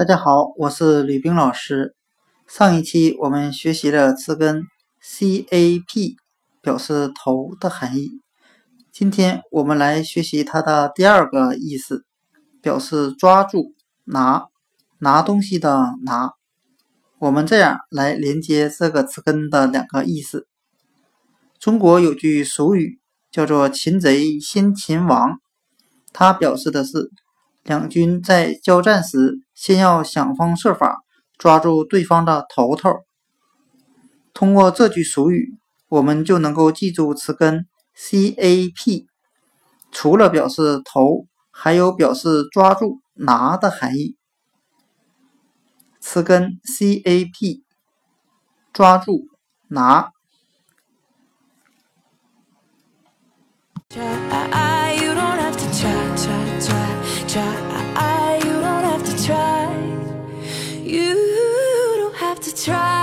大家好，我是吕冰老师。上一期我们学习了词根 cap，表示头的含义。今天我们来学习它的第二个意思，表示抓住、拿、拿东西的拿。我们这样来连接这个词根的两个意思。中国有句俗语叫做“擒贼先擒王”，它表示的是。两军在交战时，先要想方设法抓住对方的头头。通过这句俗语，我们就能够记住词根 cap，除了表示头，还有表示抓住、拿的含义。词根 cap，抓住、拿。try. I, I, you don't have to try. You don't have to try.